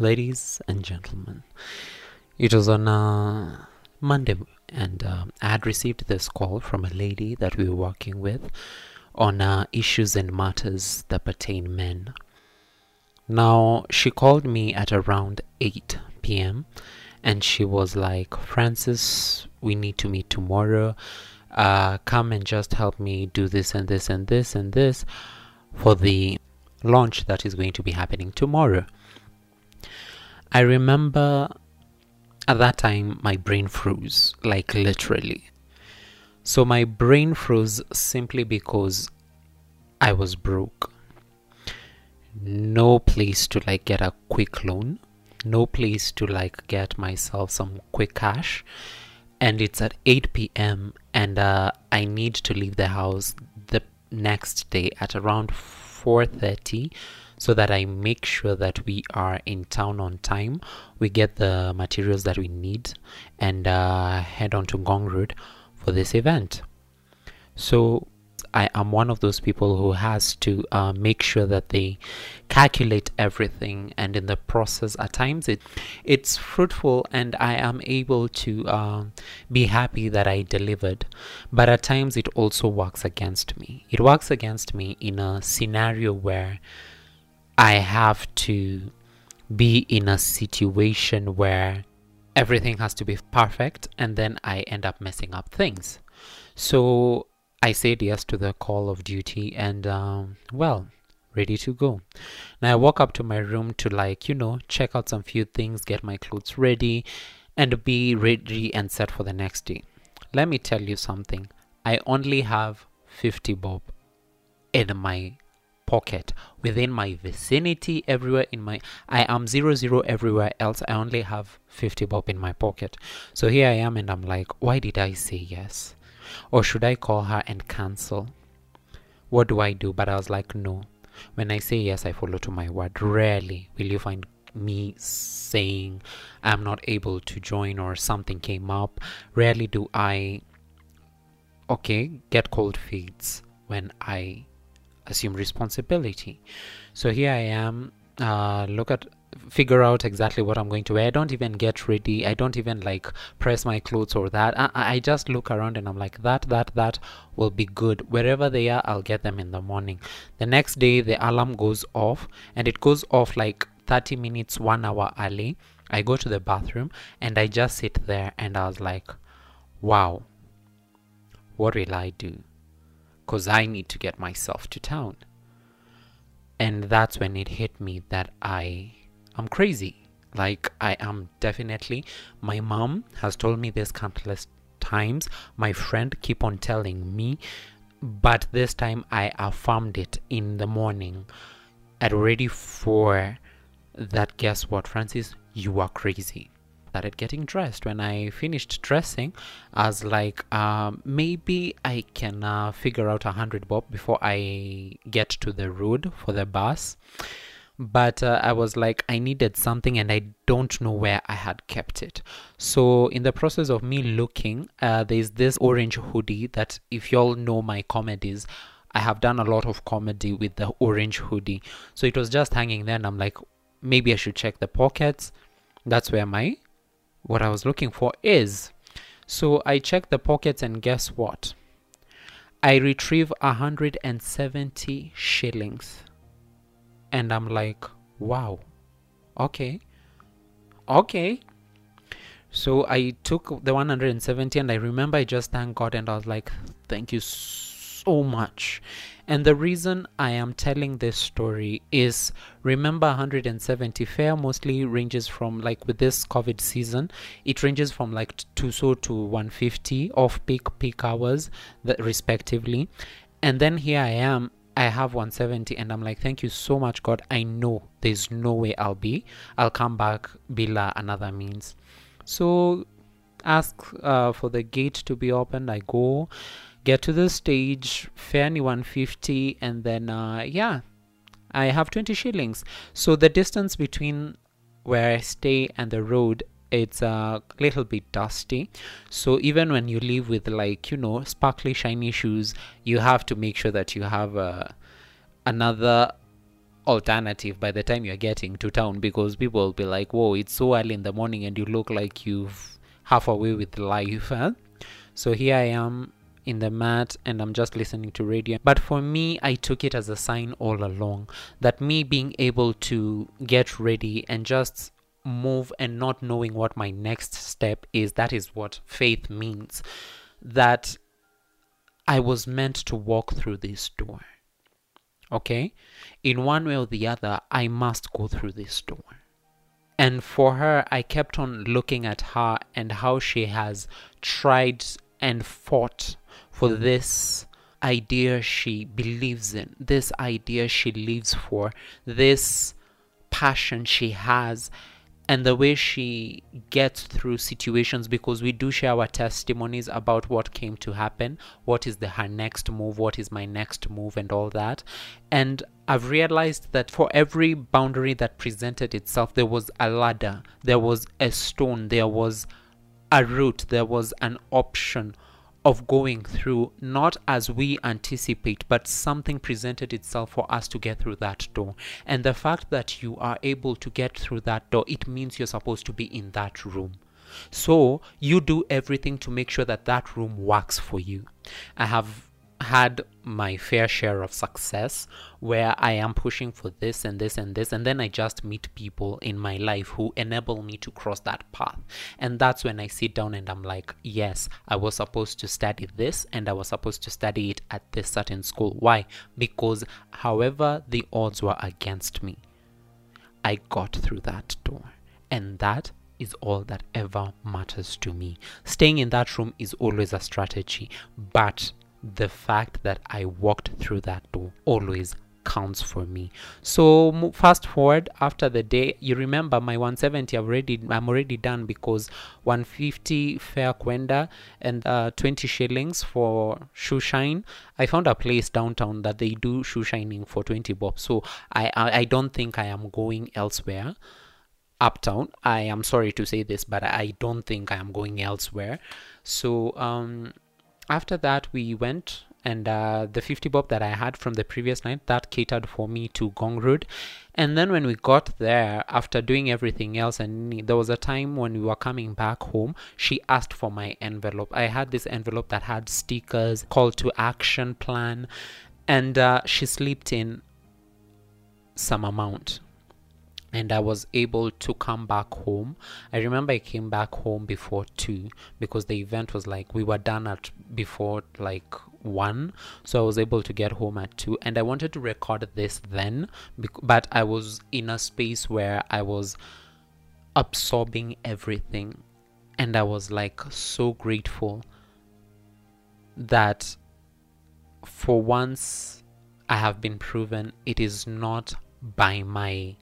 ladies and gentlemen. It was on uh, Monday, and uh, I had received this call from a lady that we were working with on uh, issues and matters that pertain men. Now, she called me at around 8 p.m. and she was like, Francis, we need to meet tomorrow. Uh, come and just help me do this and this and this and this for the launch that is going to be happening tomorrow. I remember at that time my brain froze, like literally. So my brain froze simply because I was broke. No place to like get a quick loan, no place to like get myself some quick cash. And it's at 8 p.m. and uh, I need to leave the house the next day at around 4:30 so that I make sure that we are in town on time. We get the materials that we need and uh, head on to Ngong Road for this event. So I am one of those people who has to uh, make sure that they calculate everything, and in the process, at times it it's fruitful, and I am able to uh, be happy that I delivered. But at times, it also works against me. It works against me in a scenario where I have to be in a situation where everything has to be perfect, and then I end up messing up things. So I said yes to the call of duty and, um, well, ready to go. Now I walk up to my room to, like, you know, check out some few things, get my clothes ready, and be ready and set for the next day. Let me tell you something. I only have 50 bob in my pocket within my vicinity everywhere in my i am zero zero everywhere else i only have 50 bob in my pocket so here i am and i'm like why did i say yes or should I call her and cancel? What do I do? But I was like, no. When I say yes, I follow to my word. Rarely will you find me saying I'm not able to join or something came up. Rarely do I, okay, get cold feet when I assume responsibility. So here I am. Uh, look at figure out exactly what I'm going to wear. I don't even get ready. I don't even like press my clothes or that. I, I just look around and I'm like, that, that, that will be good. Wherever they are, I'll get them in the morning. The next day, the alarm goes off and it goes off like 30 minutes, one hour early. I go to the bathroom and I just sit there and I was like, wow, what will I do? Because I need to get myself to town. And that's when it hit me that I I'm crazy. Like I am definitely my mom has told me this countless times. My friend keep on telling me, but this time I affirmed it in the morning at ready for that guess what, Francis? You are crazy. Started getting dressed. When I finished dressing, I was like, uh, maybe I can uh, figure out a hundred bob before I get to the road for the bus but uh, I was like, I needed something and I don't know where I had kept it. So, in the process of me looking, uh, there's this orange hoodie that, if y'all know my comedies, I have done a lot of comedy with the orange hoodie. So, it was just hanging there, and I'm like, maybe I should check the pockets. That's where my what I was looking for is. So, I checked the pockets, and guess what? I retrieve 170 shillings and I'm like, wow, okay, okay. So I took the 170 and I remember I just thanked God and I was like, thank you so much. And the reason I am telling this story is remember 170 fare mostly ranges from like with this COVID season, it ranges from like 2 so to 150 off peak peak hours that respectively. And then here I am I have 170 and I'm like, thank you so much, God. I know there's no way I'll be. I'll come back bila another means. So ask uh, for the gate to be opened. I go, get to the stage, fairly 150, and then uh, yeah, I have 20 shillings. So the distance between where I stay and the road it's a little bit dusty so even when you leave with like you know sparkly shiny shoes you have to make sure that you have uh, another alternative by the time you're getting to town because people will be like, whoa, it's so early in the morning and you look like you've half away with life. Huh? So here I am in the mat and I'm just listening to radio. But for me, I took it as a sign all along that me being able to get ready and just move and not knowing what my next step is, that is what faith means. That I was meant to walk through this door. Okay? In one way or the other, I must go through this door. And for her, I kept on looking at her and how she has tried and fought for this idea she believes in, this idea she lives for, this passion she has, and the way she gets through situations because we do share our testimonies about what came to happen, what is the her next move, what is my next move, and all that. And I've realized that for every boundary that presented itself, there was a ladder, there was a stone, there was a route, there was an option of going through not as we anticipate, but something presented itself for us to get through that door. And the fact that you are able to get through that door, it means you're supposed to be in that room. So you do everything to make sure that that room works for you. I have had my fair share of success where I am pushing for this and this and this, and then I just meet people in my life who enable me to cross that path. And that's when I sit down and I'm like, yes, I was supposed to study this and I was supposed to study it at this certain school. Why? Because however the odds were against me, I got through that door. And that is all that ever matters to me. Staying in that room is always a strategy, but the fact that I walked through that door always counts for me. So fast forward after the day you remember my 170 I've already i'm already done because 150 fair kwenda and uh, 20 shillings for shoe shine. I found a place downtown that they do shoe shining for 20 bob. So I, I i don't think i am going elsewhere. Uptown i am sorry to say this but i don't think i am going elsewhere. So um after that we went and uh, the 50 bob that I had from the previous night that catered for me to Ngong Road. And then when we got there after doing everything else and there was a time when we were coming back home she asked for my envelope. I had this envelope that had stickers call to action plan and uh, she slipped in some amount and I was able to come back home. I remember I came back home before two because the event was like we were done at before like one, so I was able to get home at two. And I wanted to record this then, but I was in a space where I was absorbing everything, and I was like so grateful that for once I have been proven it is not by my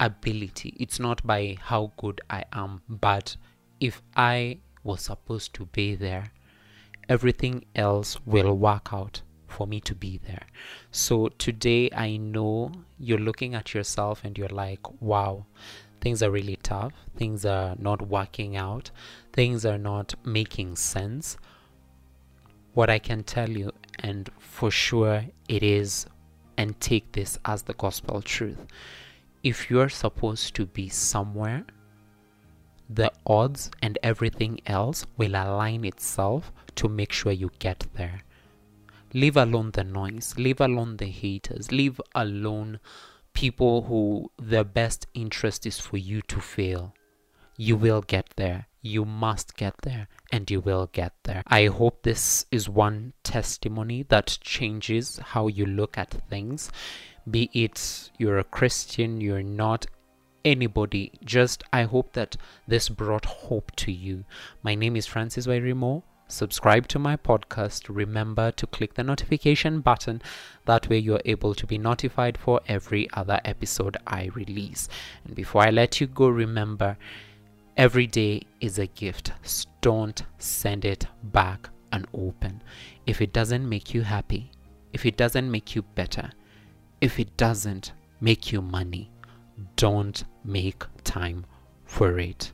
ability. It's not by how good I am, but if I was supposed to be there, everything else will work out for me to be there. So today I know you're looking at yourself and you're like, wow, things are really tough. Things are not working out. Things are not making sense. What I can tell you, and for sure it is, and take this as the gospel truth if you're supposed to be somewhere, the odds and everything else will align itself to make sure you get there. Leave alone the noise, leave alone the haters, leave alone people who their best interest is for you to fail. You will get there. You must get there and you will get there. I hope this is one testimony that changes how you look at things be it you're a Christian, you're not anybody. Just I hope that this brought hope to you. My name is Francis Wairimo. Subscribe to my podcast. Remember to click the notification button. That way, you're able to be notified for every other episode I release. And before I let you go, remember every day is a gift. Don't send it back unopened. If it doesn't make you happy, if it doesn't make you better, if it doesn't make you money, don't make time for it.